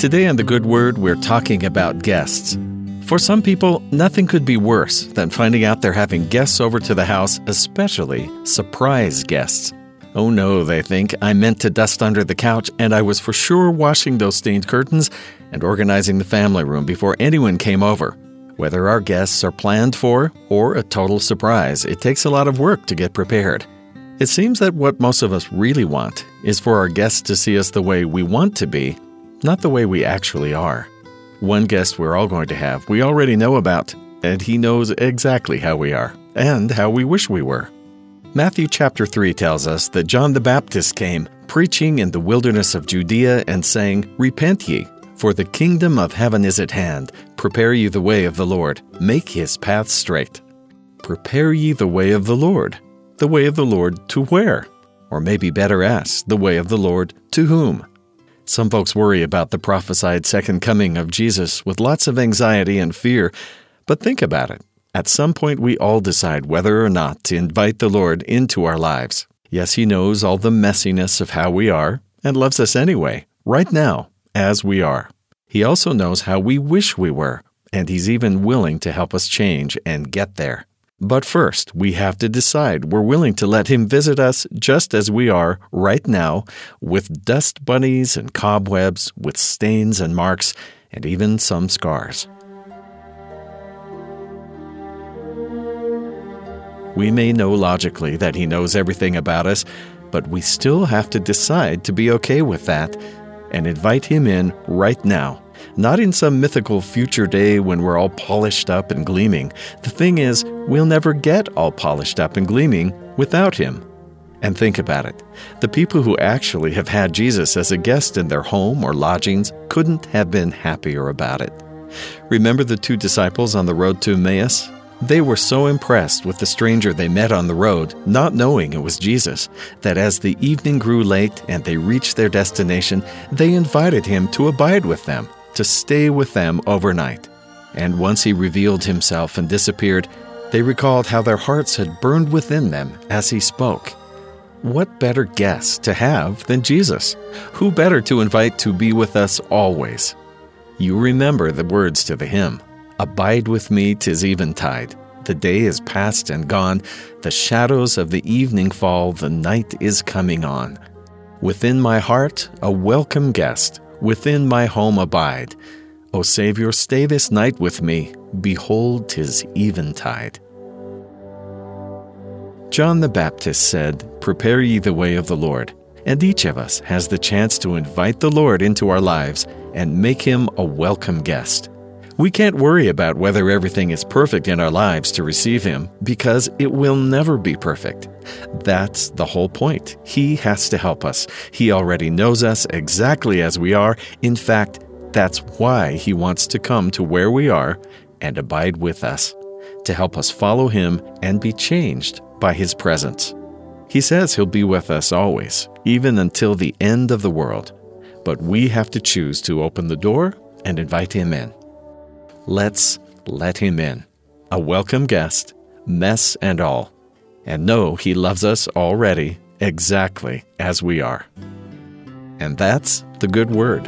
Today on The Good Word, we're talking about guests. For some people, nothing could be worse than finding out they're having guests over to the house, especially surprise guests. Oh no, they think, I meant to dust under the couch and I was for sure washing those stained curtains and organizing the family room before anyone came over. Whether our guests are planned for or a total surprise, it takes a lot of work to get prepared. It seems that what most of us really want is for our guests to see us the way we want to be, not the way we actually are. One guest we're all going to have, we already know about, and he knows exactly how we are and how we wish we were. Matthew chapter 3 tells us that John the Baptist came, preaching in the wilderness of Judea and saying, Repent ye, for the kingdom of heaven is at hand. Prepare ye the way of the Lord, make his path straight. Prepare ye the way of the Lord. The way of the Lord to where? Or maybe better asked, the way of the Lord to whom? Some folks worry about the prophesied second coming of Jesus with lots of anxiety and fear, but think about it. At some point, we all decide whether or not to invite the Lord into our lives. Yes, He knows all the messiness of how we are and loves us anyway, right now, as we are. He also knows how we wish we were, and He's even willing to help us change and get there. But first, we have to decide we're willing to let Him visit us just as we are right now, with dust bunnies and cobwebs, with stains and marks, and even some scars. We may know logically that He knows everything about us, but we still have to decide to be okay with that and invite Him in right now not in some mythical future day when we're all polished up and gleaming. The thing is, we'll never get all polished up and gleaming without Him. And think about it the people who actually have had Jesus as a guest in their home or lodgings couldn't have been happier about it. Remember the two disciples on the road to Emmaus? They were so impressed with the stranger they met on the road, not knowing it was Jesus, that as the evening grew late and they reached their destination, they invited him to abide with them to stay with them overnight. And once he revealed himself and disappeared, they recalled how their hearts had burned within them as he spoke. What better guest to have than Jesus? Who better to invite to be with us always? You remember the words to the hymn Abide with me, tis eventide. The day is past and gone. The shadows of the evening fall. The night is coming on. Within my heart, a welcome guest within my home abide. O Saviour, stay this night with me. Behold, tis eventide. John the Baptist said, Prepare ye the way of the Lord. And each of us has the chance to invite the Lord into our lives and make him a welcome guest. We can't worry about whether everything is perfect in our lives to receive Him because it will never be perfect. That's the whole point. He has to help us. He already knows us exactly as we are. In fact, that's why He wants to come to where we are and abide with us, to help us follow Him and be changed by His presence. He says He'll be with us always, even until the end of the world. But we have to choose to open the door and invite Him in. Let's let him in. A welcome guest, mess and all. And know he loves us already, exactly as we are. And that's the good word.